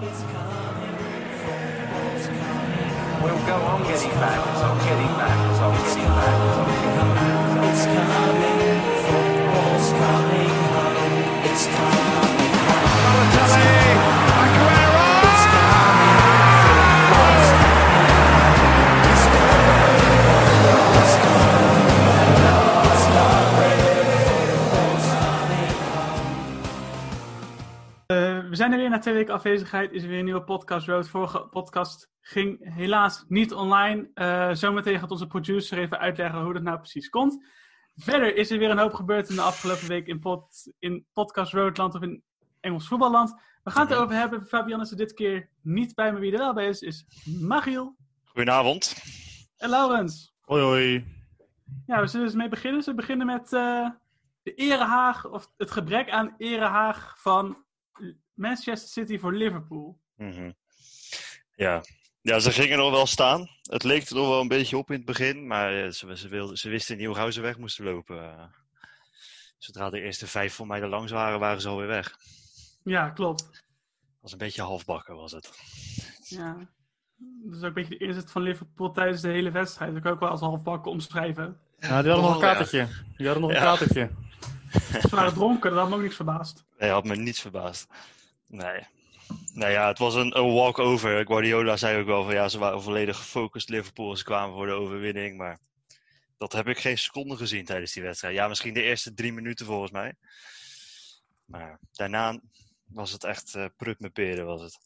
We'll go on getting back, on getting back, on getting back, on getting back. It's coming, football's coming home. It's coming zijn er weer na twee weken afwezigheid. Is er weer een nieuwe podcast. Road. Vorige podcast ging helaas niet online. Eh, zometeen gaat onze producer even uitleggen hoe dat nou precies komt. Verder is er weer een hoop gebeurd in de afgelopen week in, pod, in Podcast Roadland of in Engels voetballand. We gaan het erover hebben. Fabian is er dit keer niet bij, maar wie er wel bij is, is Magiel Goedenavond. en Laurens. Hoi hoi. Ja, we zullen eens mee beginnen. Ze beginnen met eh, de erehaag, of het gebrek aan erehaag van Manchester City voor Liverpool. Mhm. Ja. ja, ze gingen nog wel staan. Het leek er nog wel een beetje op in het begin, maar eh, ze, ze, wilden, ze wisten niet hoe gauw ze weg moesten lopen. eh. Zodra de eerste vijf van mij er langs waren, waren ze alweer weg. Ja, klopt. Dat was een beetje halfbakken, was het. Ja. Dat is ook een beetje de inzet van Liverpool tijdens de hele wedstrijd. Dat kan ik ook wel als halfbakken omschrijven. Ja, die hadden nog een ja. katertje. Die hadden nog een Ja. katertje. Ze waren dronken, dat had me ook niks verbaasd. Nee, had me niets verbaasd. Nee. Nou ja, het was een, een walk-over. Guardiola zei ook wel van ja, ze waren volledig gefocust Liverpool. Ze kwamen voor de overwinning, maar dat heb ik geen seconde gezien tijdens die wedstrijd. Ja, misschien de eerste drie minuten volgens mij. Maar daarna was het echt eh prut met peren was het.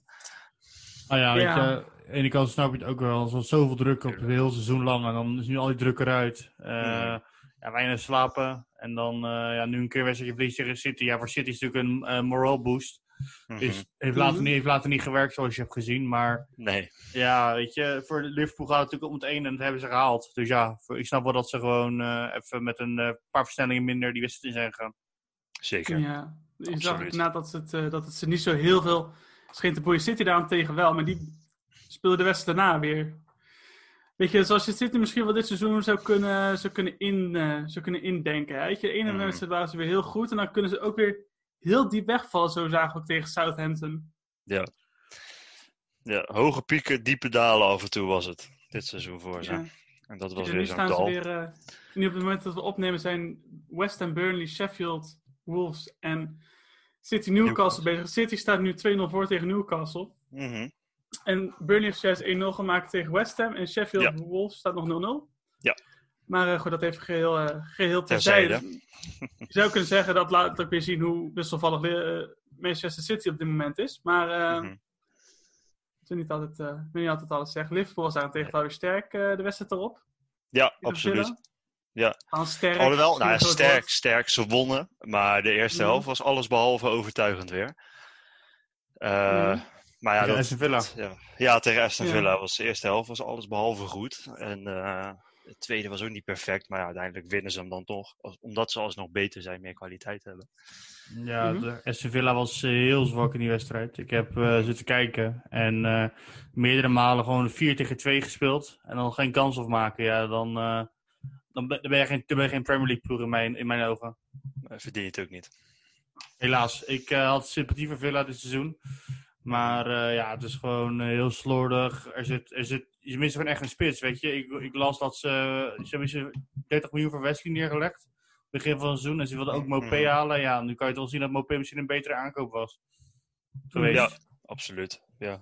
Nou ja, weet Ja. je, aan de ene kant snap je het ook wel. Er was zoveel druk op het hele seizoen lang. En dan is nu al die druk eruit. Eh, Mhm. ja, weinig slapen. En dan eh, ja, nu een keer wedstrijd verliest tegen City. Ja, voor City is het natuurlijk een eh moral boost. Mhm. Dus heeft later, niet, heeft later niet gewerkt zoals je hebt gezien. Maar Nee, ja, weet je, voor Liverpool gaat het natuurlijk om het één en dat hebben ze gehaald. Dus ja, voor- ik snap wel dat ze gewoon eh, even met een eh, paar versnellingen minder die wedstrijd in zijn gegaan. zeker. Ja. Je zag inderdaad dat, ze het, eh, dat het ze niet zo heel veel scheen te boeien. City daarentegen wel, maar die speelde de wedstrijd daarna weer. Weet je, zoals je City misschien wel dit seizoen zou kunnen, zou kunnen, in, zou kunnen indenken. Hè? Weet je, de ene Mhm. wedstrijd waren ze weer heel goed en dan kunnen ze ook weer heel diep wegvallen. Zo zagen we ook tegen Southampton. Ja. ja, hoge pieken, diepe dalen af en toe was het dit seizoen voor ze. Ja. En dat was En weer zo'n dal. weer. eh, nu op het moment dat we opnemen zijn West Ham, Burnley, Sheffield, Wolves en City Newcastle Newcastle. bezig. City staat nu 2-0 voor tegen Newcastle. Mhm. En Burnley heeft juist 1-0 gemaakt tegen West Ham. En Sheffield Ja. Wolves staat nog 0-0. Ja. Maar eh, goed, dat even geheel, eh geheel terzijde. Terzijde. Je zou kunnen zeggen dat laat ook weer zien hoe wisselvallig eh, Manchester City op dit moment is. Maar eh Mhm. ik wil niet altijd, eh, ik wil niet altijd alles zeggen. Liverpool was daarentegen wel weer sterk eh, de wedstrijd erop. Ja, absoluut. Ja. Aan sterk. Alhoewel, nou, sterk, woord. sterk. Ze wonnen. Maar de eerste Mhm. helft was alles behalve overtuigend weer. Eh, Mhm. Maar ja, Tegen dat, Aston Villa. ja, ja, tegen Aston Ja. Villa was de eerste helft was alles behalve goed. En de tweede was ook niet perfect. Maar ja, uiteindelijk winnen ze hem dan toch. Omdat ze alsnog beter zijn, meer kwaliteit hebben. Ja, Mhm. de Aston Villa was eh, heel zwak in die wedstrijd. Ik heb eh, zitten kijken en eh, meerdere malen gewoon 4 tegen 2 gespeeld. En dan geen kans afmaken. Ja, dan, eh, dan, ben, dan ben je geen, dan ben je geen Premier League ploeg in mijn, in mijn ogen. Verdien je het ook niet. Helaas, ik eh, had sympathie voor Villa dit seizoen. Maar eh, ja, het is gewoon eh, heel slordig. Er zit, er zit, ze missen gewoon echt een spits, weet je. Ik, ik las dat ze, ze hebben ze 30 miljoen voor Wesley neergelegd. Begin van het seizoen. En ze wilden ook Mopé Mhm. halen. Ja, nu kan je toch zien dat Mopé misschien een betere aankoop was. Geweest. Ja, absoluut. Ja.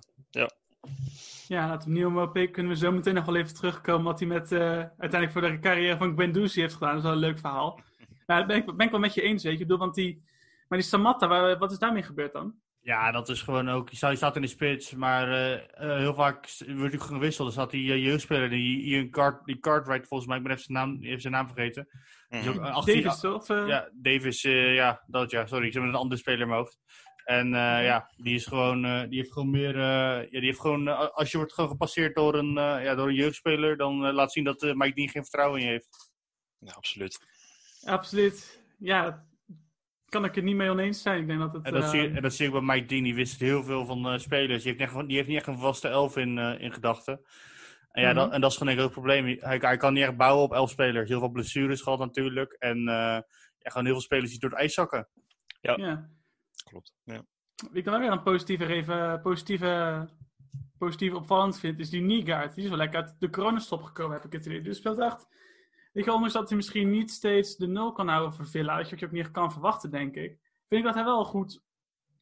Ja, laten we opnieuw op kunnen we zo meteen nog wel even terugkomen wat hij met eh, uiteindelijk voor de carrière van Guendouzi heeft gedaan. Dat is wel een leuk verhaal. Ja, dat ben ik, ben ik wel met je eens, weet je. Ik bedoel, want die, maar die Samatta, wat is daarmee gebeurd dan? Ja, dat is gewoon ook. Je staat, in de spits, maar eh, eh, heel vaak wordt natuurlijk gewisseld. Er staat die eh, jeugdspeler, die Ian Cart, die Cartwright volgens mij, ik ben even zijn naam, even zijn naam vergeten. Ook Mhm. een 18 Davis, toch? Of, Ja, Davis, eh, ja, dat ja, sorry, ik zit met een andere speler in mijn hoofd. En eh, ja, die is gewoon, eh, die heeft gewoon meer, eh, ja, die heeft gewoon, als je wordt gewoon gepasseerd door een, eh, ja, door een jeugdspeler, dan laat zien dat eh Mike Dean geen vertrouwen in je heeft. Ja, absoluut. Absoluut. Ja, kan ik het niet mee oneens zijn. Ik denk dat het... En dat, eh, zie, je- en dat zie ik bij Mike Dean, die wist heel veel van eh, spelers. Die heeft, echt, die heeft niet echt een vaste elf in, eh, in gedachten. En, ja, Mhm. dat, en dat is gewoon een groot probleem. Hij, hij kan niet echt bouwen op elf spelers. Heel veel blessures gehad natuurlijk. En eh, ja, gewoon heel veel spelers die door het ijs zakken. ja. Klopt. Ja. ik dan weer een positieve, even, positieve, positief opvallend vind, is die Niegaard. Die is wel lekker uit de coronastop gekomen, heb ik het idee. Dus speelt echt, weet je, ondanks dat hij misschien niet steeds de nul kan houden voor Villa, wat je ook niet kan verwachten, denk ik, vind ik dat hij wel goed,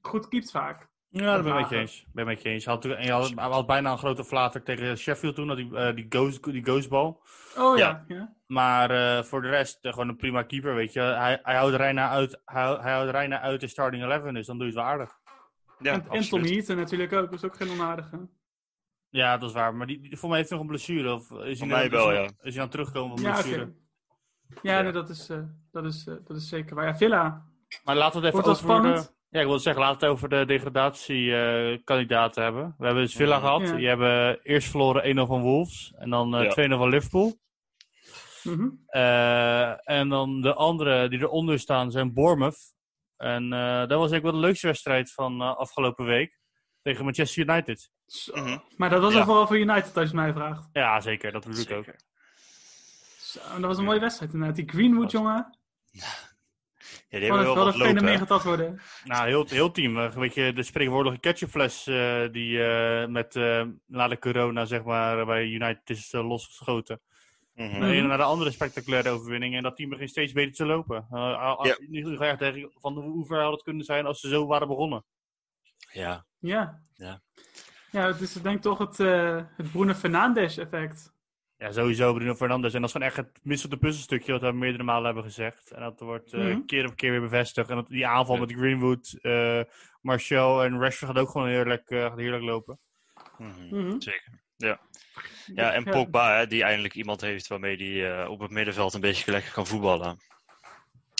goed keept vaak. Ja, dat ben ik met je eens. Ben ik met je eens. Hij had, toen- en je had, hij had bijna een grote flater tegen Sheffield toen, dat die, eh, die, ghost, die ghostbal. Oh Ja. ja, ja. Maar eh, voor de rest, eh, gewoon een prima keeper, weet je. Hij, hij houdt Reina uit, hij, hij houdt Reina uit de starting 11, dus dan doe je het wel aardig. Ja, en, en. Heaton natuurlijk ook, dat is ook geen onaardige. Ja, dat is waar. Maar die, die, voor mij heeft hij nog een blessure. Of is hij Voor mij wel, hij- ja. Is hij aan het terugkomen van Ja, blessure? Ja, Ja. Nee, dat, is, eh, dat, is, eh, dat is zeker waar. Ja, Villa. Maar laten we het even over de. Ja, ik wilde zeggen, laten we het over de degradatiekandidaten hebben. We hebben dus Villa Ja. gehad. Ja. Die hebben eerst verloren 1-0 van Wolves. En dan eh Ja. 2-0 van Liverpool. Mhm. Eh, en dan de andere die eronder staan zijn Bournemouth. En eh, dat was eigenlijk wel de leukste wedstrijd van eh, afgelopen week. Tegen Manchester United. Zo. Mhm. Maar dat was Ja. wel vooral voor United, als je mij vraagt. Ja, zeker. Dat bedoel ik ook. Zo, dat was een mooie wedstrijd inderdaad. Die Greenwood, Was- jongen. Ja, die Wel hebben wel wel een fenomeen worden. Nou, heel, heel team. Weet je, de spreekwoordelijke ketchupfles eh, die eh, met, eh, na de corona zeg maar, bij United is losgeschoten. Mhm. De ene naar de andere spectaculaire overwinning. En dat team begint steeds beter te lopen. Uh, Ja. Tegen van hoe ver had het kunnen zijn als ze zo waren begonnen. Ja, Ja. Ja. Ja, het is denk ik toch het, eh het Bruno Fernandes effect. Ja, sowieso Bruno Fernandes. En dat is gewoon echt het missende puzzelstukje wat we meerdere malen hebben gezegd. En dat wordt eh, Mhm. keer op keer weer bevestigd. En dat, die aanval Ja. met Greenwood, eh Martial en Rashford gaat ook gewoon heerlijk, eh, gaat heerlijk lopen. Mhm. Mhm. zeker. Ja. ja, en Pogba, hè, die eindelijk iemand heeft waarmee hij op het middenveld een beetje lekker kan voetballen.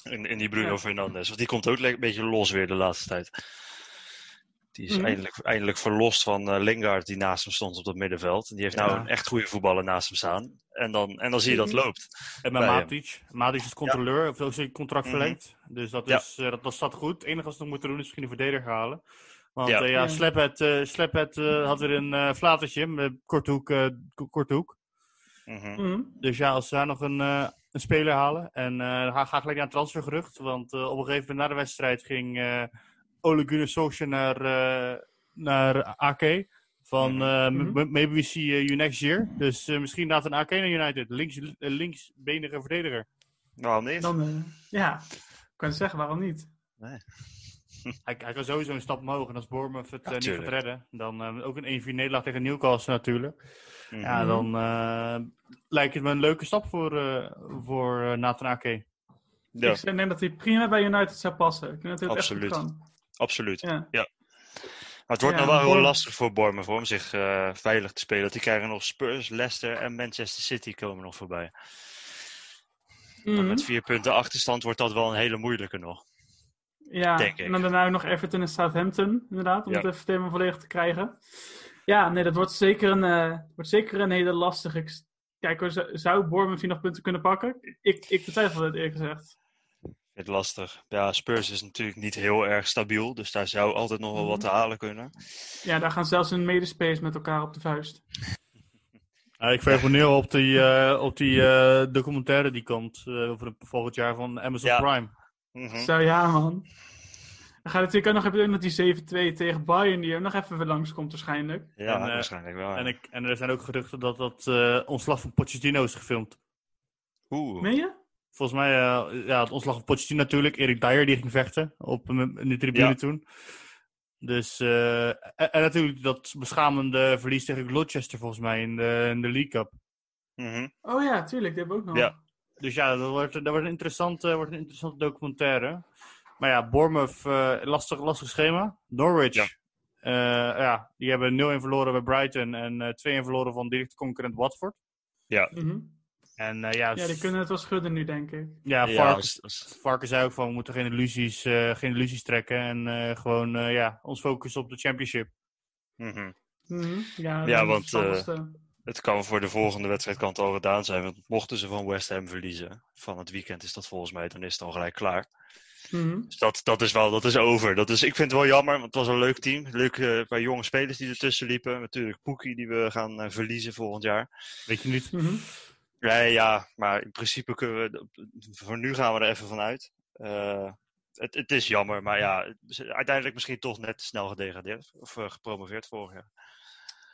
In, in die Bruno Ja. Fernandes. Want die komt ook een beetje los weer de laatste tijd. Die is Mhm. eindelijk, eindelijk verlost van eh, Lingard, die naast hem stond op dat middenveld. En die heeft nou Ja. een echt goede voetballer naast hem staan. En dan, en dan zie je dat Mhm. loopt. En Bij. Matic. Matic is controleur, of ook zijn contract Mhm. verlengd. Dus dat, Ja. is, eh, dat, dat staat goed. Het enige wat ze nog moeten doen is misschien een verdediger halen. Want Ja. ja, ja Ja. Eh, had weer een eh flatertje met korte hoek. eh, ko- korte hoek. Mhm. Mhm. Dus ja, als ze daar nog een, eh, een speler halen. En eh, ga, ga gelijk naar een transfergerucht. Want eh, op een gegeven moment na de wedstrijd ging eh Ole Gunnar Solskjaer naar, eh, naar AK. Van m- maybe we see you next year. Dus eh, misschien laat een AK naar United. Links, eh, linksbenige verdediger. Waarom niet? Dan, ja, ik kan het zeggen, waarom niet? Hij, hij kan sowieso een stap omhoog. En als Bournemouth het Ja, niet gaat redden. Dan ook een 1-4 nederlaag tegen Newcastle natuurlijk. Mhm. Ja, dan eh, lijkt het me een leuke stap voor, eh, voor Nathan Ake. Ja, Ik denk dat hij prima bij United zou passen. Ik denk dat hij het echt Absoluut. goed kan. Absoluut. Ja. Maar het wordt Ja, nog wel heel lastig voor Bournemouth hoor, om zich eh, veilig te spelen. Want die krijgen nog Spurs, Leicester en Manchester City komen nog voorbij. Dan Mhm. met vier punten achterstand wordt dat wel een hele moeilijke nog. Ja, denk ik. en dan daarna ook nog Everton en Southampton, inderdaad, om Ja. het even thema volledig te krijgen. Ja, nee, dat wordt zeker een, eh, wordt zeker een hele lastige. Kijk, zou- zou Bournemouth hier nog punten kunnen pakken? Ik, ik betwijfel het eerlijk gezegd. Het lastig. Ja, Spurs is natuurlijk niet heel erg stabiel, dus daar zou altijd nog wel wat te halen kunnen. Ja, daar gaan zelfs hun medespelers met elkaar op de vuist. Ja, ik verheug me nu op die, eh, op die eh, documentaire die komt eh, over het volgend jaar van Amazon Ja. Prime. Mhm. Zo ja, man. Dan gaat natuurlijk ook nog, ook nog die 7-2 tegen Bayern, die er nog even weer langskomt waarschijnlijk. Ja, En, eh, waarschijnlijk wel. ja. En, ik, en er zijn ook geruchten dat dat eh, ontslag van Pochettino is gefilmd. Oeh. Meen je? Volgens mij, eh, ja, het ontslag van Pochettino natuurlijk. Erik Dyer die ging vechten op, in de tribune Ja. toen. Dus, eh, en, en natuurlijk dat beschamende verlies tegen Gloucester volgens mij in de, in de League Cup. Mhm. Oh ja, tuurlijk, die hebben we ook nog. Ja. Dus ja, dat wordt, dat wordt, een, interessante, wordt een interessante documentaire. Maar ja, Bournemouth, eh, lastig, lastig schema. Norwich, Ja. ja. ja, die hebben 0-1 verloren bij Brighton en eh 2-1 verloren van directe concurrent Watford. Mhm. En eh, ja, ja, die kunnen het wel schudden nu, denk ik. ja, Ja, Varken zei ook van, we moeten geen illusies, eh, geen illusies trekken en eh, gewoon eh, ja, ons focussen op de championship. mhm. Mhm. Ja, Ja, want, het kan voor de volgende wedstrijd kan het al gedaan zijn. Want mochten ze van West Ham verliezen van het weekend, is dat volgens mij, dan is het al gelijk klaar. Mhm. Dus dat, dat is wel, dat is over. Dat is, ik vind het wel jammer, want het was een leuk team. Leuke eh, paar jonge spelers die ertussen liepen. Natuurlijk Poekie die we gaan verliezen volgend jaar. Weet je niet? Mhm. Nee, ja, maar in principe kunnen we, voor nu gaan we er even vanuit. Eh, het, het is jammer, maar ja, uiteindelijk misschien toch net snel gedegradeerd of eh, gepromoveerd vorig jaar.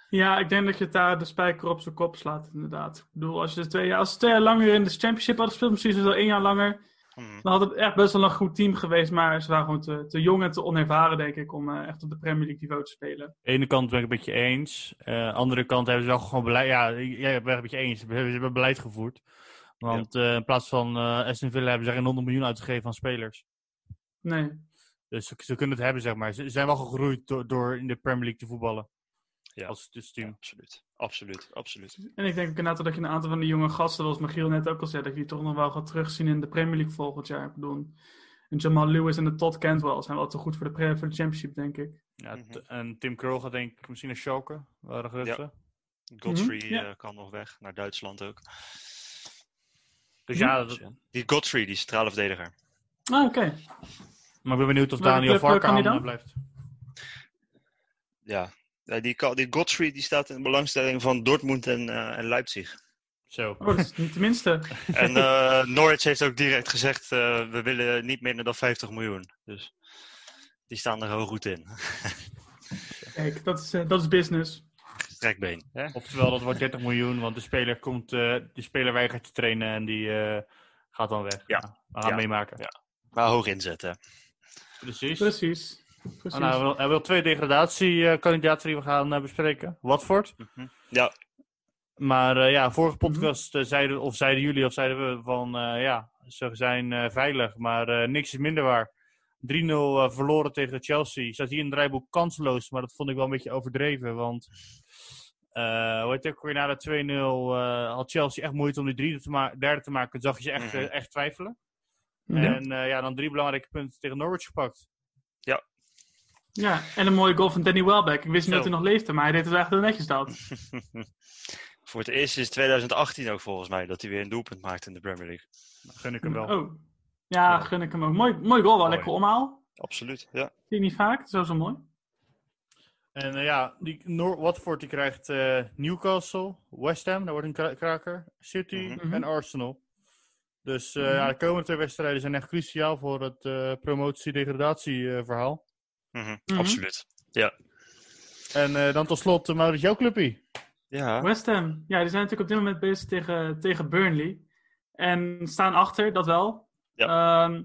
Ja, ik denk dat je daar de spijker op zijn kop slaat, inderdaad. Ik bedoel, als, je twee, jaar- als ze twee jaar langer in de championship hadden gespeeld, misschien is het wel één jaar langer, Mhm. dan had het echt best wel een goed team geweest. Maar ze waren gewoon te, te jong en te onervaren, denk ik, om eh, echt op de Premier League niveau te spelen. Aan de ene kant ben ik het met je eens. Aan de andere kant hebben ze wel gewoon beleid. Ja, jij bent het met je eens. Ze hebben, beleid gevoerd. Want eh, in plaats van eh Aston Villa hebben ze geen 100 miljoen uitgegeven aan spelers. Nee. Dus ze, ze kunnen het hebben, zeg maar. Ze, ze zijn wel gegroeid door, door in de Premier League te voetballen. Ja. Als dus Ja, absoluut. Absoluut, absoluut. En ik denk ook inderdaad dat je een aantal van die jonge gasten, zoals Michiel net ook al zei, dat je die toch nog wel gaat terugzien in de Premier League volgend jaar. Ik bedoel, een Jamal Lewis en de Todd Cantwell zijn wel te goed voor de, pre- voor de championship, denk ik. Ja, Mhm. En Tim Krul gaat denk ik misschien naar Schalke. Waren geruchten. Godfrey Mhm, ja. eh, kan nog weg, naar Duitsland ook. Dus Mhm. ja, dat- ja. Die Godfrey, die centrale verdediger. Ah, oké. maar ik ben benieuwd of Daniel dan? eh, blijft. Ja, Ja, die, Godfrey die staat in de belangstelling van Dortmund en, eh, en Leipzig. Zo. Oh, dat is niet de minste. En eh, Norwich heeft ook direct gezegd, eh, we willen niet minder dan 50 miljoen. Dus die staan er heel goed in. Kijk, dat is, dat is business. Strekbeen. Hè? Oftewel, dat wordt 30 miljoen, want de speler, komt, eh de speler weigert te trainen en die eh, gaat dan weg. Ja. Nou, we gaan Ja. meemaken. Ja. Maar hoog inzetten. Precies. Precies. Precies. Nou, we hebben wel twee degradatiekandidaten die we gaan eh, bespreken. Watford. Mhm. Ja, Maar eh, ja, vorige Mhm. podcast eh, zeiden, of zeiden jullie of zeiden we van eh, ja, ze zijn eh, veilig, maar eh, niks is minder waar. 3-0 eh, verloren tegen Chelsea. Staat hier in het rijboek kansloos, maar dat vond ik wel een beetje overdreven. Want eh hoe heet het ook weer, na de 2-0 eh, had Chelsea echt moeite om die drie te ma- derde te maken. Toen zag je ze echt, Mhm. echt twijfelen. En eh, ja, dan drie belangrijke punten tegen Norwich gepakt. ja, en een mooie goal van Danny Welbeck. Ik wist niet dat hij nog leefde, maar hij deed het echt heel netjes dat. voor het eerst is 2018 ook volgens mij dat hij weer een doelpunt maakt in de Premier League. Dat gun ik hem wel. Oh. Ja, Ja. gun ik hem ook. Mooi, mooi goal, wel Mooi. lekker omhaal. Absoluut, ja. Zie je niet vaak, zo zo mooi. En eh, ja, die Watford die krijgt eh, Newcastle, West Ham, daar wordt een kra- kraker, City Mhm. en Arsenal. Dus eh, Mhm. ja, de komende twee wedstrijden zijn echt cruciaal voor het eh promotie-degradatie eh. Mhm, Mhm. Absoluut. En eh, dan tot slot, uh, Maurits, jouw clubpie. Ja, West Ham, ja, die zijn natuurlijk op dit moment bezig tegen, tegen Burnley. En staan achter, dat wel. Ehm,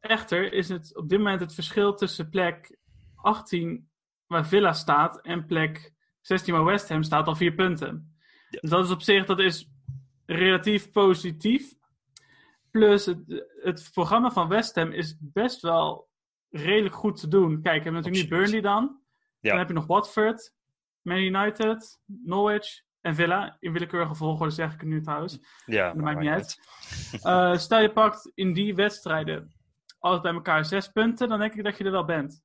echter is het op dit moment het verschil tussen plek 18, waar Villa staat, en plek 16, waar West Ham staat, al vier punten. Ja. Dus dat is op zich dat is relatief positief. Plus, het, het programma van West Ham is best wel redelijk goed te doen. Kijk, we hebben natuurlijk nu Absoluut. Burnley dan. Ja. Dan heb je nog Watford, Man United, Norwich en Villa. In willekeurige volgorde zeg ik het nu trouwens. ja Dat maakt niet uit. Eh, stel je pakt in die wedstrijden alles bij elkaar zes punten, dan denk ik dat je er wel bent.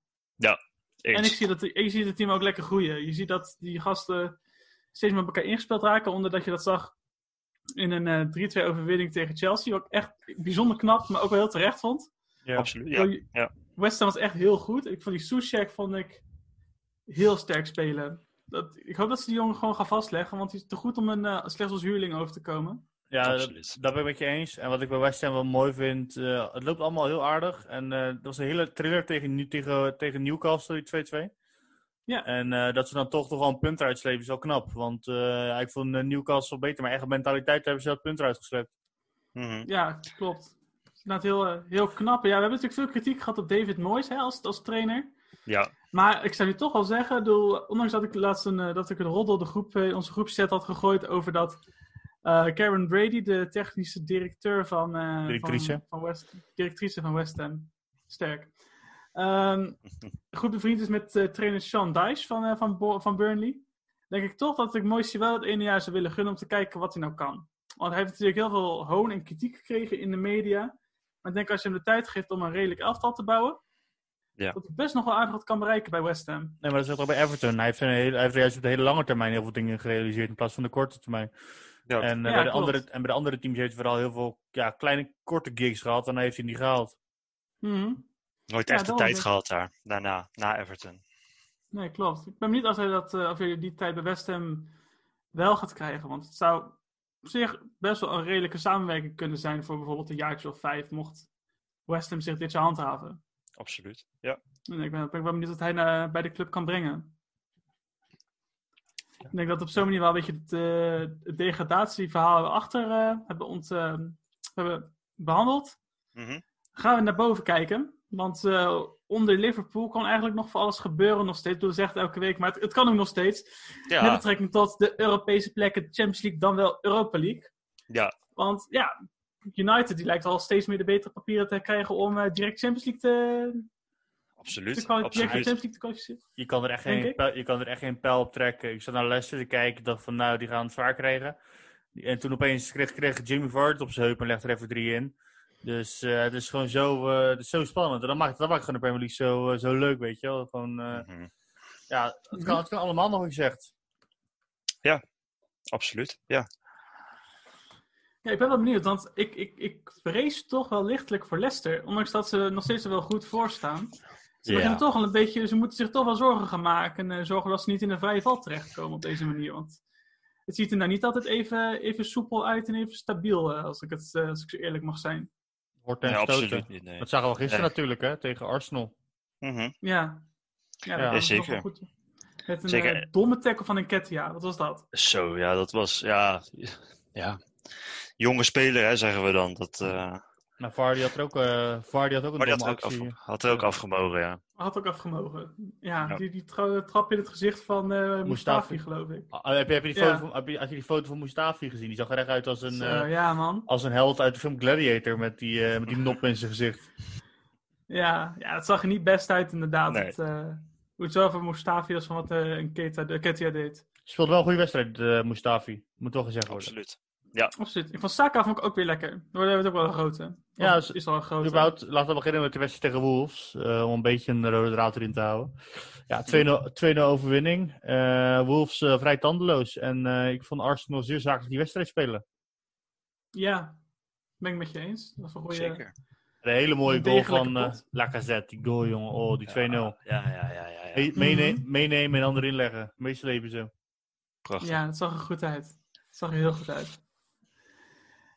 Eens. En ik zie, dat, ik zie het team ook lekker groeien. Je ziet dat die gasten steeds met elkaar ingespeeld raken, onder dat je dat zag in een eh 3-2 overwinning tegen Chelsea. Wat ik echt bijzonder knap, maar ook wel heel terecht vond. Ja. Absoluut, ja. ja. West Ham was echt heel goed. Ik vond die Soucek vond ik heel sterk spelen. Dat, ik hoop dat ze die jongen gewoon gaan vastleggen, want hij is te goed om een, uh, slechts als huurling over te komen. Ja, dat, ben ik met je eens. En wat ik bij West Ham wel mooi vind, eh, het loopt allemaal heel aardig. En eh dat was een hele thriller tegen, tegen, tegen Newcastle, die 2-2. Ja. En eh, dat ze dan toch toch wel een punt eruit slepen is wel knap. Want eh, ik vond eh, Newcastle beter, maar eigen mentaliteit hebben ze dat punt eruit gesleept. Mhm. Ja, klopt. Inderdaad heel, eh, heel knap. Ja, we hebben natuurlijk veel kritiek gehad op David Moyes hè, als, als trainer. Ja, Maar ik zou nu toch wel zeggen, ik bedoel, ondanks dat ik laatst een, eh, dat ik een roddel de groep, eh, onze groepchat had gegooid over dat Karen Brady, de technische directeur van, eh, Directrice. van, van West, directrice van West Ham, sterk, Ehm, goed bevriend is met eh, trainer Sean Dyche van, van, Bo- van Burnley. Denk ik toch dat ik Moyes wel het ene jaar zou willen gunnen om te kijken wat hij nou kan. Want hij heeft natuurlijk heel veel hoon en kritiek gekregen in de media. Maar ik denk als je hem de tijd geeft om een redelijk elftal te bouwen, Ja. dat hij best nog wel aardig wat kan bereiken bij West Ham. Nee, maar dat is ook bij Everton. Hij heeft, een hele, hij heeft juist op de hele lange termijn heel veel dingen gerealiseerd in plaats van de korte termijn. ja. En, eh, Ja, bij de klopt. andere, en bij de andere teams heeft hij vooral heel veel ja, kleine, korte gigs gehad en hij heeft hij niet gehaald. Mhm. nooit Ja, echt de tijd gehad daar, daarna, na Everton. Nee, klopt. Ik ben benieuwd als hij, dat, eh, of hij die tijd bij West Ham wel gaat krijgen. Want het zou op zich best wel een redelijke samenwerking kunnen zijn voor bijvoorbeeld een jaartje of vijf. Mocht West Ham zich dit jaar handhaven. Absoluut. Ja. En ik ben, ik ben wel benieuwd wat hij naar- bij de club kan brengen. Ik denk dat op zo'n manier wel een beetje het, eh, het degradatieverhaal achter eh, hebben, ont, eh, hebben behandeld. Mhm. Gaan we naar boven kijken. Want eh, onder Liverpool kan eigenlijk nog voor alles gebeuren nog steeds. Bedoel, zegt elke week, maar het, het kan ook nog steeds. Met Ja, betrekking tot de Europese plekken, Champions League, dan wel Europa League. ja, Want ja, United die lijkt al steeds meer de betere papieren te krijgen om eh, direct Champions League te, absoluut. te. Champions League te kwalificeren. Je kan, er echt geen pijl, je kan er echt geen pijl op trekken. Ik zat naar Leicester te kijken. Ik dacht van, nou, die gaan het zwaar krijgen. En toen opeens kreeg, kreeg Jimmy Vardy het op zijn heup en legde er even drie in. Dus eh, het is gewoon zo, eh, het is zo spannend. En dat maakt, dat maakt gewoon de Premier League zo, eh, zo leuk, weet je wel. Gewoon, eh, Mhm. ja, het kan, het kan allemaal nog, je zegt. Absoluut. Ja. Ja, ik ben wel benieuwd, want ik, ik, ik vrees toch wel lichtelijk voor Leicester. Ondanks dat ze nog steeds er wel goed voor staan. Ze Ja. beginnen toch al een beetje, ze moeten zich toch wel zorgen gaan maken. En eh, zorgen dat ze niet in een vrije val terechtkomen op deze manier. Want het ziet er nou niet altijd even, even soepel uit en even stabiel, als, ik het, eh, als ik zo eerlijk mag zijn. Hoort en Nee, stoten. absoluut niet. Nee. Dat zagen we gisteren Nee. natuurlijk, hè, tegen Arsenal. Mhm. Ja, ja, Ja, dat was zeker. wel goed. Met een Zeker. eh, domme tackle van een Ketia, wat was dat? Zo, ja, dat was, ja, ja. Jonge speler, hè, zeggen we dan. Dat, eh Nou, Vardy had er ook, eh Vardy had ook een die domme had er, ook actie. af, had er ook afgemogen, ja. Had ook afgemogen. Ja, Ja. die, die tra- trap in het gezicht van eh Mustafi, Mustafi. geloof ik. Ah, heb, je, heb, je die Ja. foto van, heb, je, had je die foto van Mustafi gezien? Die zag er echt uit als een, Zo, eh, ja, man. als een held uit de film Gladiator met die, eh, met die nop in zijn gezicht. Ja, ja, het zag er niet best uit inderdaad. Nee. Het, eh, hoe het zoveel Mustafi als van wat eh, een Ketia deed. Speelt wel een goede wedstrijd, eh, Mustafi. Moet wel gezegd worden. Absoluut. Absoluut. Ik vond Saka vond ik ook weer lekker. Daar hebben we het ook wel een grote. Ja, is- is al een grote. Überhaupt, laten we beginnen met de wedstrijd tegen Wolves. eh, om een beetje een rode draad erin te houden. Ja, 2-0 2-0 overwinning. Eh, Wolves eh, vrij tandeloos. En eh, ik vond Arsenal zeer zakelijk die wedstrijd spelen. Ja, ben ik met je eens. Dat was een goede. Zeker. Een hele mooie Een goal van pot. Lacazette. Die goal, jongen. Oh, die 2-0. Ja, ja, ja, ja. ja, ja. Me- meene- Mhm. Meenemen en dan erin leggen. Meestal leven zo. Prachtig. Ja, het zag er goed uit. Het zag er heel goed uit.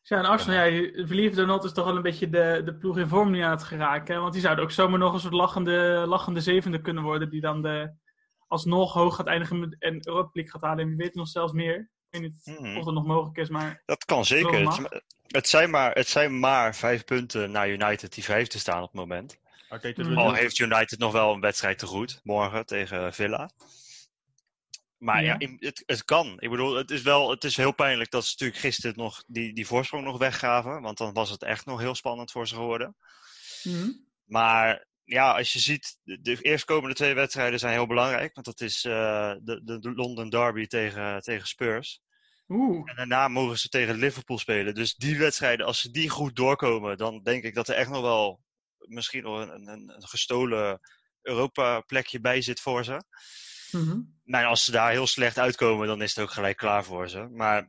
Ja, en Arsenal, ja, Verliefd Donald is toch wel een beetje de, de ploeg in vorm nu aan het geraken. hè? Want die zouden ook zomaar nog een soort lachende, lachende zevende kunnen worden. Die dan de, alsnog hoog gaat eindigen met- en Europa League gaat halen. En wie weet nog zelfs meer. Ik weet niet Mhm. of dat nog mogelijk is, maar Dat kan zeker. Het, het, zijn maar, het zijn maar vijf punten naar United die vijfde staan op het moment. Mhm. Al het. heeft United nog wel een wedstrijd te goed, morgen tegen Villa. Maar ja, het, het kan. Ik bedoel, het is wel het is heel pijnlijk dat ze natuurlijk gisteren nog die, die voorsprong nog weggaven. Want dan was het echt nog heel spannend voor ze geworden. mhm. Maar ja, als je ziet, de, de eerstkomende twee wedstrijden zijn heel belangrijk. Want dat is eh, de, de, London Derby tegen, tegen Spurs. Oeh, En daarna mogen ze tegen Liverpool spelen. Dus die wedstrijden, als ze die goed doorkomen, dan denk ik dat er echt nog wel misschien nog een, een, een gestolen Europa-plekje bij zit voor ze. Mhm. Maar als ze daar heel slecht uitkomen, dan is het ook gelijk klaar voor ze. Maar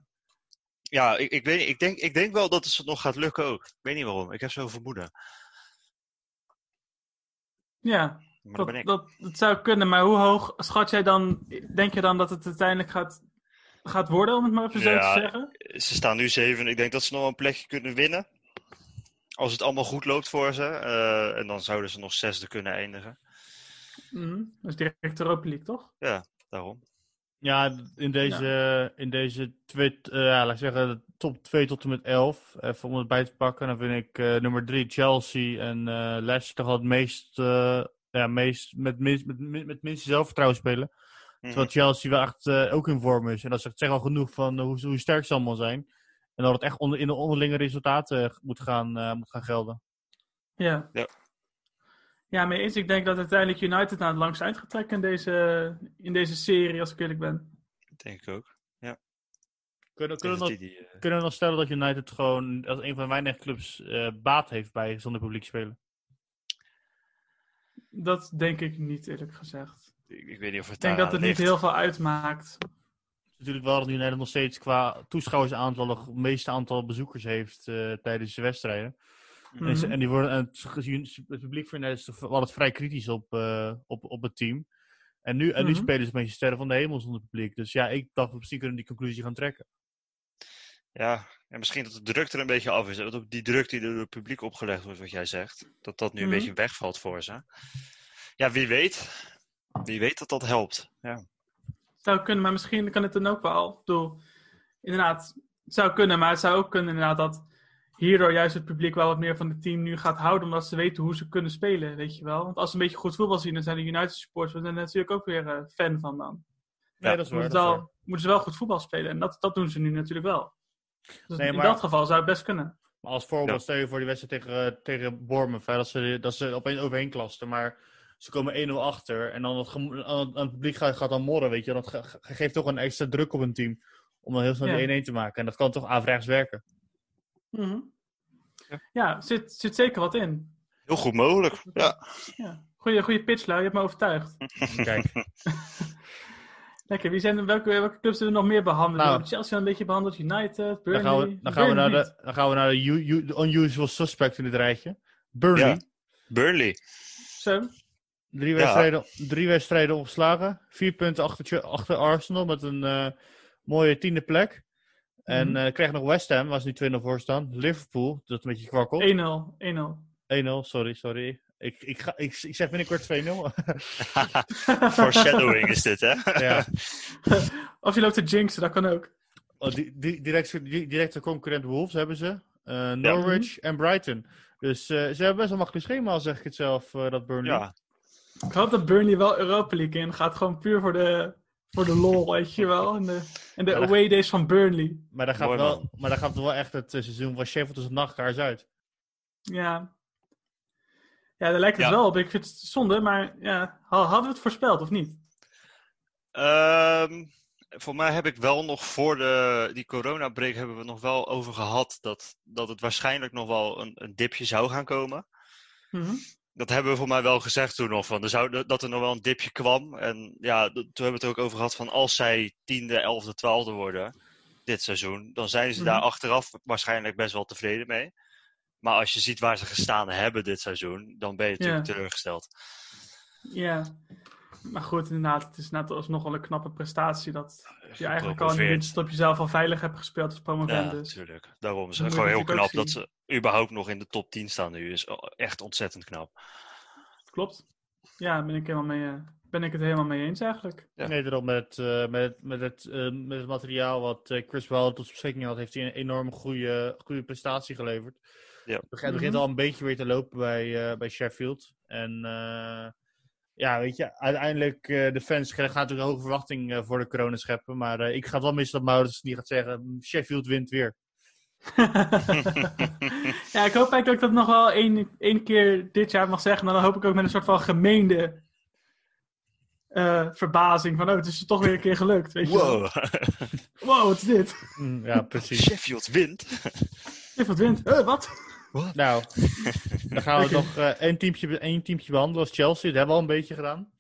ja, ik, ik, weet, ik, denk, ik denk wel dat het ze nog gaat lukken ook. Ik weet niet waarom. Ik heb zo'n vermoeden. ja, Maar dat dat, ben ik. dat, dat zou kunnen. Maar hoe hoog schat jij dan, denk je dan dat het uiteindelijk gaat, gaat worden, om het maar even zo Ja, te zeggen? Ze staan nu zeven. Ik denk dat ze nog een plekje kunnen winnen. Als het allemaal goed loopt voor ze. Eh, en dan zouden ze nog zesde kunnen eindigen. Mhm. Dat is direct Europa League, toch? Daarom. Ja, in deze, in deze twee, eh, ja, laat ik zeggen, top 2 tot en met 11. Even om het bij te pakken, dan vind ik eh, nummer 3 Chelsea en eh Leicester toch wel het meest, eh, ja, meest met, minst, met, met, met minste zelfvertrouwen spelen. Mhm. Terwijl Chelsea wel echt eh, ook in vorm is. En dat zegt, zegt al genoeg van hoe, hoe sterk ze allemaal zijn. En dat het echt onder, in de onderlinge resultaten moet, gaan, eh, moet gaan gelden. Ja. Ja. Ja, mee eens. Ik denk dat uiteindelijk United naar het langst eind gaat trekken in deze, in deze serie, als ik eerlijk ben. Denk ik ook. Kunnen, Ik kunnen, dat nog, die, die, eh, kunnen we nog stellen dat United gewoon als een van de weinige clubs eh, baat heeft bij zonder publiek spelen? Dat denk ik niet, eerlijk gezegd. ik, ik weet niet of het Ik denk dat het niet heel veel uitmaakt. natuurlijk wel dat United nog steeds qua toeschouwersaantal het meeste aantal bezoekers heeft eh, tijdens de wedstrijden. Mhm. En, ze- en die worden, en het, gezien- het publiek voor United is altijd vrij kritisch op, eh, op, op het team. En nu, en nu Mhm. spelen ze een beetje sterren van de hemel zonder publiek. Dus ja, ik dacht misschien kunnen we die conclusie gaan trekken. Ja, en misschien dat de druk er een beetje af is. Dat ook die druk die door het publiek opgelegd wordt, wat jij zegt, dat dat nu een Mhm. beetje wegvalt voor ze. Ja, wie weet. Wie weet dat dat helpt. Ja. zou kunnen, maar misschien kan het dan ook wel. Ik bedoel, inderdaad, het zou kunnen, maar het zou ook kunnen inderdaad dat hierdoor juist het publiek wel wat meer van het team nu gaat houden, omdat ze weten hoe ze kunnen spelen, weet je wel. Want als ze een beetje goed voetbal zien, dan zijn de United supporters er natuurlijk ook weer eh, fan van dan. Nee, dat is waar. Moeten, dat wel, waar. moeten ze wel goed voetbal spelen en dat, dat doen ze nu natuurlijk wel. Dus Nee, in maar- dat geval zou het best kunnen. Maar als voorbeeld, Ja. stel je voor die wedstrijd tegen, tegen Bournemouth, hè, dat ze, dat ze opeens overheen klasten, maar ze komen 1-0 achter en dan het, aan publiek gaat, gaat dan morren, weet je. Dat ge- ge- geeft toch een extra druk op een team om dan heel snel Ja. die 1-1 te maken. En dat kan toch averechts werken. Mhm. Ja. Ja, zit, zit zeker wat in. Heel goed mogelijk. Ja. Ja. Goeie, goeie pitchlui, je hebt me overtuigd. Kijk, Lekker, wie zijn, welke, welke clubs hebben we nog meer behandeld? Nou. We hebben Chelsea een beetje behandeld, United, Burnley. dan gaan we, dan gaan we naar de, dan gaan we naar de, u- u- de unusual suspect in dit rijtje. Burnley. Ja. Burnley. Zo, Drie, Ja. wedstrijden, drie wedstrijden opgeslagen. Vier punten achter, Ch- achter Arsenal met een eh, mooie tiende plek. En Mhm. eh krijg nog West Ham, waar ze nu 2-0 voor staan. Liverpool, dat een beetje kwakkelt. 1-0. 1-0. 1-0, sorry, sorry. Ik, ik, ga, ik, ik zeg binnenkort 2-0. Foreshadowing is dit, hè? ja. Of je loopt te jinxen, dat kan ook. Oh, di di direct, di- directe concurrent Wolves hebben ze. Eh, Norwich en Brighton. Dus eh, ze hebben best wel makkelijk schema, al zeg ik het zelf, eh, dat Burnley. Ja. Ik hoop dat Burnley wel Europa League in gaat. Gewoon puur voor de, voor de lol, weet je wel. En de, en de away days van Burnley. Maar daar gaat, Mooi, wel, maar daar gaat wel echt het eh, seizoen van Sheffield tussen nachtkaars uit. Ja. Ja, daar lijkt het Ja. wel op. Ik vind het zonde, maar ja, ha- hadden we het voorspeld of niet? Ehm, voor mij heb ik wel nog voor de, die coronabreak hebben we het nog wel over gehad dat, dat het waarschijnlijk nog wel een, een dipje zou gaan komen. Mhm. Dat hebben we voor mij wel gezegd toen nog, van, er zou, dat er nog wel een dipje kwam. En ja, toen hebben we het er ook over gehad van als zij tiende, elfde, twaalfde worden dit seizoen, dan zijn ze Mhm. daar achteraf waarschijnlijk best wel tevreden mee. Maar als je ziet waar ze gestaan hebben dit seizoen, dan ben je natuurlijk Ja. teleurgesteld. Ja. Maar goed, inderdaad, het is net alsnog wel een knappe prestatie dat je eigenlijk al in de winterstop jezelf al veilig hebt gespeeld als promovent. Ja, dus. natuurlijk. Daarom is het gewoon heel knap dat ze überhaupt nog in de top 10 staan nu. Is echt ontzettend knap. Klopt. Ja, daar ben ik, helemaal mee, eh, ben ik het helemaal mee eens eigenlijk. Ja. Nee, daarom met, eh, met, met, het, eh, met het materiaal wat Chris Wilder tot beschikking had, heeft hij een enorm goede, goede prestatie geleverd. Ja. Het begint, Mhm. al een beetje weer te lopen bij, eh, bij Sheffield. En eh, ja, weet je, uiteindelijk uh, de fans gaan natuurlijk hoge verwachting uh, voor de corona scheppen. Maar uh, ik ga het wel missen dat Maurits niet gaat zeggen, Sheffield wint weer. ja, ik hoop eigenlijk dat ik dat nog wel één, één keer dit jaar mag zeggen. Maar dan hoop ik ook met een soort van gemeende uh, verbazing. Van, oh, het is toch weer een keer gelukt. Weet je wow. Wel. wow, wat is dit? Mm, ja, precies. Sheffield wint? Sheffield wint? Uh, wat? What? Nou, dan gaan we nog uh, één, teamtje, één teamtje behandelen als Chelsea. Dat hebben we al een beetje gedaan.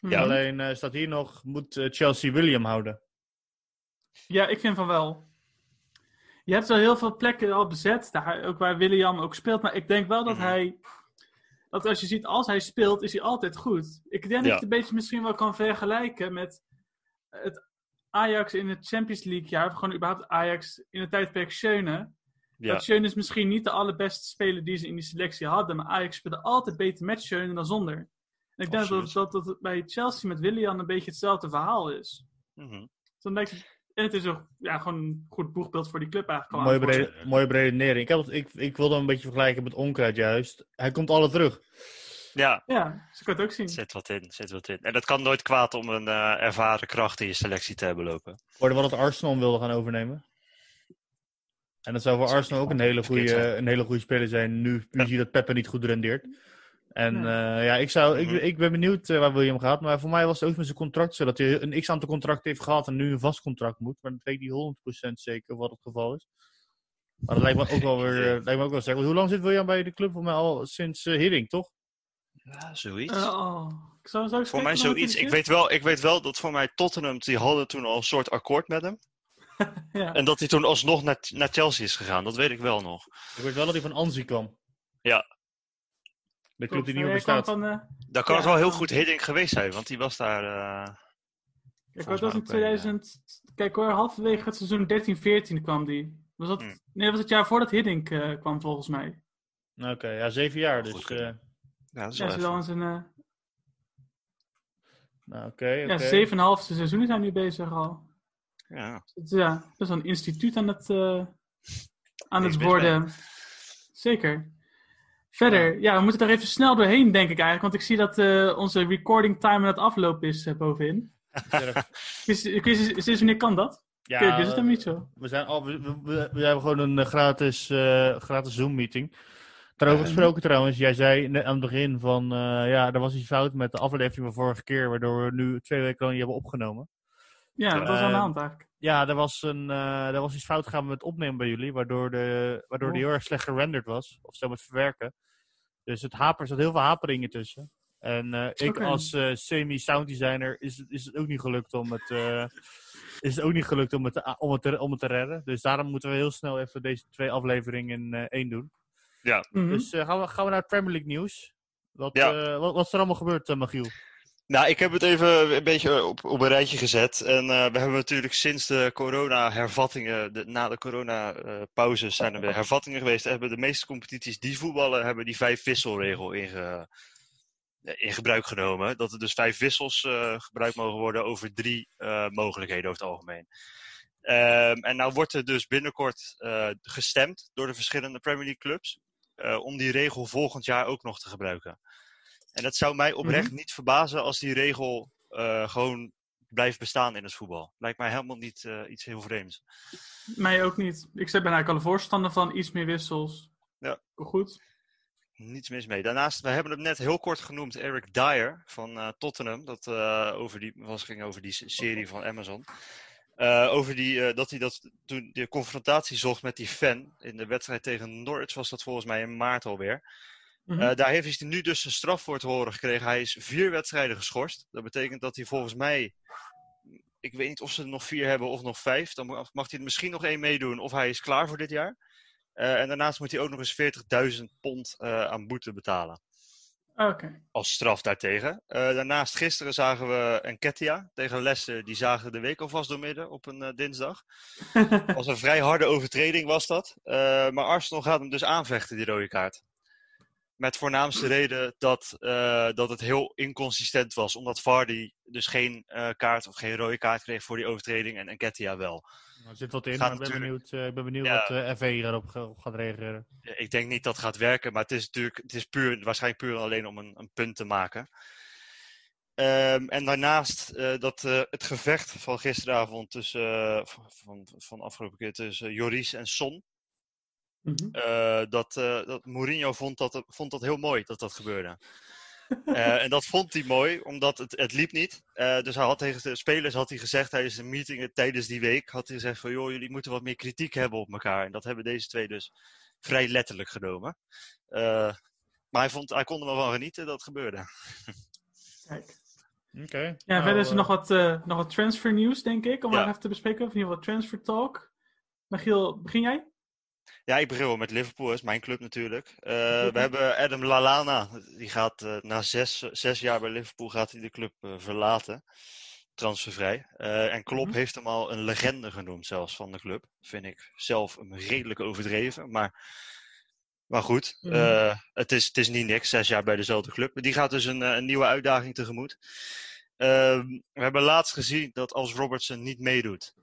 Ja. Alleen uh, staat hier nog, moet uh, Chelsea William houden? Ja, ik vind van wel. Je hebt al heel veel plekken al bezet, daar, ook waar William ook speelt. Maar ik denk wel dat mm -hmm. hij, dat als je ziet, als hij speelt, is hij altijd goed. Ik denk ja. dat je het een beetje misschien wel kan vergelijken met het Ajax in het Champions League jaar. Of gewoon überhaupt Ajax in het tijdperk Schöne. Ja. Dat Schöne is misschien niet de allerbeste speler die ze in die selectie hadden. Maar Ajax speelde altijd beter met Schöne dan zonder. En ik denk dat, dat, dat het bij Chelsea met William een beetje hetzelfde verhaal is. Mm -hmm. Dus dan denk ik, en het is ook ja, gewoon een goed boegbeeld voor die club eigenlijk. Mooie, brede, mooie beredenering. Ik, heb, ik, ik wilde hem een beetje vergelijken met Onkruid juist. Hij komt alle terug. Ja, ja zo kan het ook zien. Zit wat in, zit wat in. En dat kan nooit kwaad om een uh, ervaren kracht in je selectie te hebben lopen. Hoorde wel dat Arsenal wilde gaan overnemen. En dat zou voor Arsenal ook een hele goede, een hele goede speler zijn. Nu, nu ja. zie je dat Peppe niet goed rendeert. En ja, uh, ja ik, zou, ik, ik ben benieuwd uh, waar William gaat. Maar voor mij was het ook met zijn contract zo. Dat hij een x-aantal contract heeft gehad en nu een vast contract moet. Maar dat weet ik niet 100% zeker wat het geval is. Maar dat lijkt me ook wel weer lijkt me ook wel zeggen. Hoe lang zit William bij de club? Voor mij al sinds uh, Hidding, toch? Ja, zoiets. Oh. ik zou, zou voor mij zoiets. Ik weet, wel, ik weet wel dat voor mij Tottenham, die hadden toen al een soort akkoord met hem. ja. En dat hij toen alsnog naar, naar Chelsea is gegaan. Dat weet ik wel nog. Ik weet wel dat hij van Anzi kwam. Ja. De club die niet meer bestaat. Van, uh, daar kan ja, het wel heel goed Hiddink geweest zijn, want die was daar. Uh, Kijk, wat was in 2000. Bij, uh... Kijk hoor, halverwege het seizoen 13-14 kwam die. Was dat, Hmm. Nee, dat was het jaar voordat Hiddink eh, kwam, volgens mij. Oké, ja, zeven jaar. Dus, Goed eh, Ja, dat is Ja, wel ze wel even. eens een, eh, nou, oké, ja, oké. zeven en een half seizoenen zijn nu bezig al. Ja. Het, ja, dat is een instituut aan het, eh, aan het worden. Zeker. Verder, ja. we moeten er even snel doorheen, denk ik eigenlijk. Want ik zie dat eh, onze recording time aan het aflopen is eh, bovenin. Sinds wanneer kan dat? Ja, Ja, is het dan niet zo? We, zijn al, we, we, we- we hebben gewoon een gratis, eh, gratis Zoom-meeting. Daarover gesproken trouwens, jij zei net aan het begin van, eh, ja, er was iets fout met de aflevering van vorige keer, waardoor we nu twee weken lang niet hebben opgenomen. Ja, dat was aan de Ehm, hand eigenlijk. Ja, er was, een, eh, er was iets fout gegaan met het opnemen bij jullie, waardoor, de, waardoor die heel erg slecht gerenderd was, of zo met verwerken. Dus het haper, er zat heel veel haperingen tussen. En eh, ik als eh, semi-sound designer is, het- is het ook niet gelukt om het, eh, is het ook niet gelukt om het, te- om, het te, om het te redden. Dus daarom moeten we heel snel even deze twee afleveringen in eh, één doen. Mhm. Dus eh, gaan, we, gaan we naar het Premier League nieuws. Wat, Ja. eh, wat, wat is er allemaal gebeurd, Magiel? Nou, ik heb het even een beetje op, op een rijtje gezet. En eh, we hebben natuurlijk sinds de corona-hervattingen, de, na de corona-pauzes zijn er weer hervattingen geweest. Hebben de meeste competities die voetballen, hebben die vijf wisselregel inge, eh, in gebruik genomen. Dat er dus vijf wissels eh, gebruikt mogen worden over drie eh, mogelijkheden over het algemeen. Ehm, en nou wordt er dus binnenkort eh, gestemd door de verschillende Premier League clubs. eh, om die regel volgend jaar ook nog te gebruiken. En het zou mij oprecht niet verbazen als die regel eh, gewoon blijft bestaan in het voetbal. Lijkt mij helemaal niet eh, iets heel vreemds. Mij ook niet. Ik ben eigenlijk al een voorstander van iets meer wissels. Ja. Goed. Niets mis mee. Daarnaast, we hebben hem net heel kort genoemd, Eric Dyer van eh, Tottenham. Dat over die, was, ging over die serie van Amazon. Over die, dat hij dat, toen de confrontatie zocht met die fan in de wedstrijd tegen Norwich, was dat volgens mij in maart alweer. Mhm. Eh, daar heeft hij nu dus een straf voor te horen gekregen. Hij is vier wedstrijden geschorst. Dat betekent dat hij volgens mij. Ik weet niet of ze er nog vier hebben of nog vijf. Dan mag hij er misschien nog één meedoen of hij is klaar voor dit jaar. Eh, en daarnaast moet hij ook nog eens 40.000 pond eh, aan boete betalen. Oké. Als straf daartegen. Daarnaast gisteren zagen we Enketia tegen Leicester. Die zagen de week alvast doormidden op een dinsdag. Was een vrij harde overtreding was dat. Maar Arsenal gaat hem dus aanvechten, die rode kaart. Met voornaamste reden dat, eh, dat het heel inconsistent was. Omdat Vardy dus geen eh, kaart of geen rode kaart kreeg voor die overtreding en Enketia wel. Er zit wat in, maar ik ben benieuwd, eh, ik ben benieuwd Ja. wat eh FV hierop ga- op gaat reageren. Ik denk niet dat het gaat werken, maar het is natuurlijk het is puur, waarschijnlijk puur en alleen om een, een punt te maken. Ehm, en daarnaast dat het gevecht van gisteravond tussen, van, van, van afgelopen keer tussen Joris en Son. Mhm. eh, dat, eh, dat Mourinho vond dat, vond dat heel mooi dat dat gebeurde. Eh, en dat vond hij mooi, omdat het, het liep niet. Eh, dus hij had tegen de spelers had hij gezegd tijdens de meeting tijdens die week, had hij gezegd van joh, jullie moeten wat meer kritiek hebben op elkaar. En dat hebben deze twee dus vrij letterlijk genomen. Eh, maar hij, vond, hij kon er wel van genieten dat het gebeurde. Kijk. Oké. Ja, Nou, verder is er nog wat, eh, nog wat transfer nieuws, denk ik, om Ja. even te bespreken. Of in ieder geval transfer talk. Michiel, begin jij? Ja, ik begin wel met Liverpool, dat is mijn club natuurlijk. Eh. We hebben Adam Lallana, die gaat eh, na zes, zes jaar bij Liverpool gaat hij de club eh, verlaten. Transfervrij. En Klopp Mhm. heeft hem al een legende genoemd zelfs van de club. Vind ik zelf redelijk overdreven, maar, maar goed. Mhm. het, is, het is niet niks, zes jaar bij dezelfde club. Die gaat dus een, een nieuwe uitdaging tegemoet. Ehm, we hebben laatst gezien dat als Robertson niet meedoet,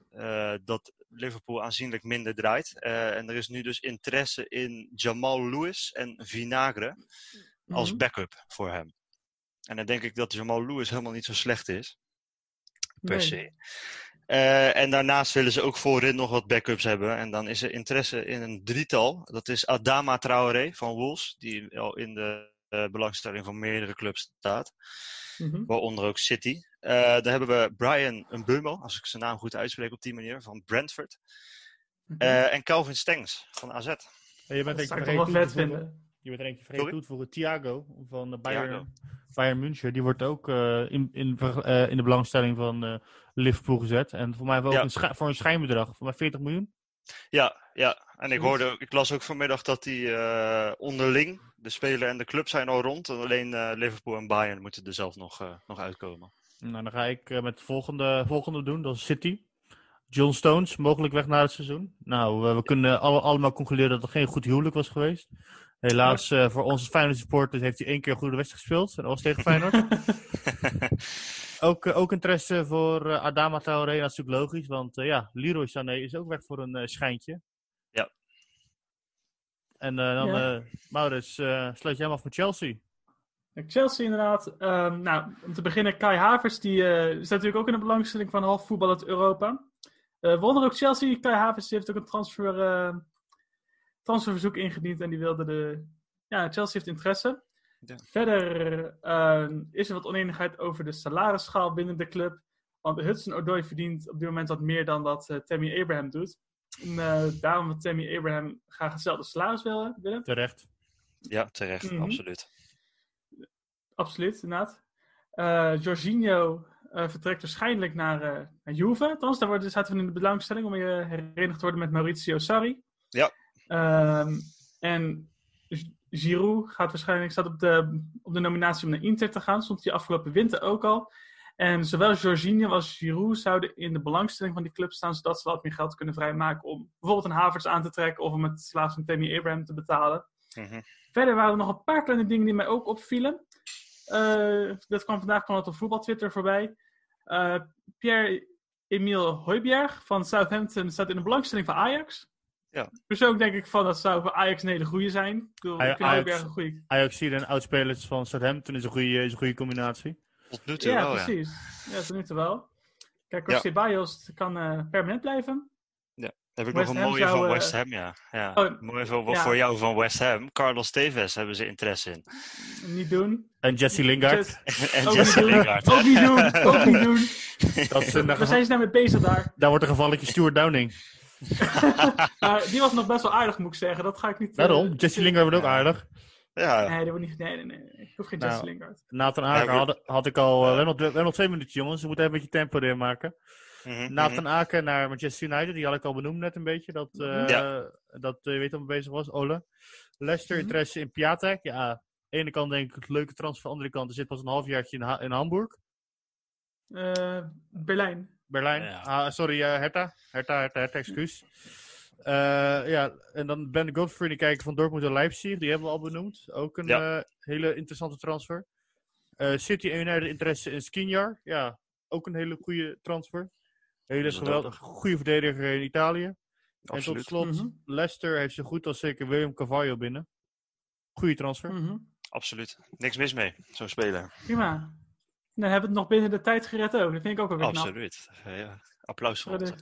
dat Liverpool aanzienlijk minder draait. Eh, en er is nu dus interesse in Jamal Lewis en Vinagre als Mhm. backup voor hem. En dan denk ik dat Jamal Lewis helemaal niet zo slecht is, per Nee. se. Eh, en daarnaast willen ze ook voorin nog wat backups hebben. En dan is er interesse in een drietal. Dat is Adama Traoré van Wolves, die al in de eh, belangstelling van meerdere clubs staat. Mhm. Waaronder ook City. Eh, daar hebben we Brian Mbeumo, als ik zijn naam goed uitspreek op die manier, van Brentford. Mhm. Eh, en Calvin Stengs van AZ. je bent dat zou ik wel vet vinden. Je bent er eentje vergeten toe te voegen. Thiago van de Thiago. Bayern, Bayern München. Die wordt ook eh, in, in, eh, in de belangstelling van eh, Liverpool gezet. En voor mij hebben we ook Ja. een voor een schijnbedrag. Voor mij 40 miljoen. Ja, ja. En ik, hoorde, ik las ook vanmiddag dat die eh, onderling, de speler en de club zijn al rond. En alleen eh, Liverpool en Bayern moeten er zelf nog, eh, nog uitkomen. Nou, dan ga ik eh, met het volgende, volgende doen. Dat is City. John Stones, mogelijk weg na het seizoen. Nou, we, we kunnen alle- allemaal concluderen dat het geen goed huwelijk was geweest. Helaas eh, voor onze Feyenoord supporters heeft hij één keer een goede wedstrijd gespeeld. En dat was tegen Feyenoord. ook, ook interesse voor eh, Adama Traoré, dat is natuurlijk logisch. Want eh, ja, Leroy Sané is ook weg voor een eh, schijntje. En eh, dan, Ja. eh Maurits, eh, sluit jij hem af met Chelsea. Chelsea inderdaad. Ehm, nou, om te beginnen, Kai Havers, die eh, staat natuurlijk ook in de belangstelling van half voetbal uit Europa. Eh wonder ook Chelsea, Kai Havers die heeft ook een transfer, eh, transferverzoek ingediend en die wilde de... Ja, Chelsea heeft interesse. Ja. Verder ehm, is er wat oneenigheid over de salarisschaal binnen de club. Want Hudson Odoi verdient op dit moment wat meer dan dat Tammy Abraham doet. En, eh, daarom wil Tammy Abraham graag hetzelfde salaris willen. willen. Terecht. Ja, terecht, Mhm. absoluut. Absoluut, inderdaad. Eh Jorginho eh, vertrekt waarschijnlijk naar, eh naar Juve. Althans, daar worden- zaten we in de belangstelling om weer herenigd te worden met Maurizio Sarri. Ja. Ehm, en Giroud gaat waarschijnlijk, staat op de, op de nominatie om naar Inter te gaan. Stond hij afgelopen winter ook al. En zowel Jorginho als Giroud zouden in de belangstelling van die club staan, zodat ze wat meer geld kunnen vrijmaken om bijvoorbeeld een Havertz aan te trekken of om het salaris van Tammy Abraham te betalen. Mhm. Verder waren er nog een paar kleine dingen die mij ook opvielen. Eh, dat kwam vandaag kwam het op voetbal Twitter voorbij. Eh, Pierre-Emile Hoijbjerg van Southampton staat in de belangstelling van Ajax. Ja. Persoonlijk denk ik van dat zou voor Ajax een hele goede zijn. Ik bedoel, Ajax- Højbjerg een goede. Ajax hier en oudspelers van Southampton is een goede, is een goede combinatie. Tot nu toe Ja, wel, ja. precies. Ja, tot nu toe wel. Kijk, Ja. José Barrios kan eh, permanent blijven. Heb ik West nog een Ham mooie zou, van eh, West Ham, ja. ja. Oh, Mooi voor, ja. voor jou van West Ham. Carlos Tevez hebben ze interesse in. Niet doen. En Jesse Lingard. Just- en ook Jesse niet doen. Lingard. Ook niet doen. Ook niet doen. Dat is Waar zijn ze nou mee bezig daar? daar wordt een gevalletje Stuart Downing. Maar die was nog best wel aardig, moet ik zeggen. Dat ga ik niet... eh, Daarom, Jesse Lingard wordt ook Ja. aardig. Ja, Nee, dat wordt niet... Nee, nee, nee. Ik hoef geen Nou, Jesse Lingard. Nathan Ja, we- had, had ik al... we, hebben nog, we hebben nog twee minuutjes, jongens. We moeten even een beetje tempo erin maken. mhm, mhm. Nathan Aken naar Manchester United. Die had ik al benoemd net een beetje. Dat, eh Ja. dat eh, je weet dat mee bezig was, Ole. Leicester Mhm. interesse in Piatek. Ja, aan de ene kant denk ik het leuke transfer. Aan de andere kant er zit pas een halfjaartje in, Ha- in Hamburg. Eh, Berlijn. Berlijn. Ja. Ah, sorry, Hertha. Hertha, Hertha, Hertha, excuus. Eh, ja, en dan Ben Godfrey, die kijken van Dortmund en Leipzig. Die hebben we al benoemd. Ook een Ja. eh, hele interessante transfer. Eh, City en United interesse in Skinjar. Ja, ook een hele goede transfer. Hele Dat is geweldig, goede verdediger in Italië. En tot Absoluut. slot, Mhm. Leicester heeft zo goed als zeker William Carvalho binnen. Goede transfer. Mhm. Absoluut. Niks mis mee, zo'n speler. Prima. Dan hebben we het nog binnen de tijd gered ook. Dat vind ik ook wel weer knap. Absoluut. Ja, applaus voor ons.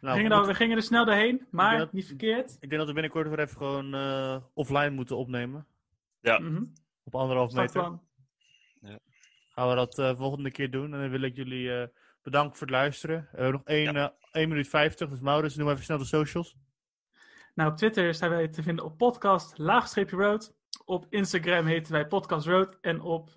Ja. We Nou, gingen, we er, we gingen er snel doorheen, maar dat- niet verkeerd. Ik denk dat we binnenkort weer even gewoon eh, offline moeten opnemen. Ja. Mhm. Op anderhalf meter. Startplan. Gaan we dat eh volgende keer doen. En dan wil ik jullie eh, bedanken voor het luisteren. We hebben nog 1, Ja. 1 minuut 50. Dus Maurits, noem even snel de socials. Nou, op Twitter zijn wij te vinden op podcast laagstreepje road. Op Instagram heten wij podcast road. En op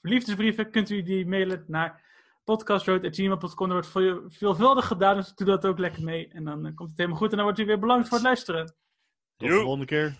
liefdesbrieven kunt u die mailen naar podcastroad.gmail.com. Dat wordt veel- veelvuldig gedaan, dus doe dat ook lekker mee. En dan eh, komt het helemaal goed en dan wordt u weer bedankt voor het luisteren. Tot de volgende keer.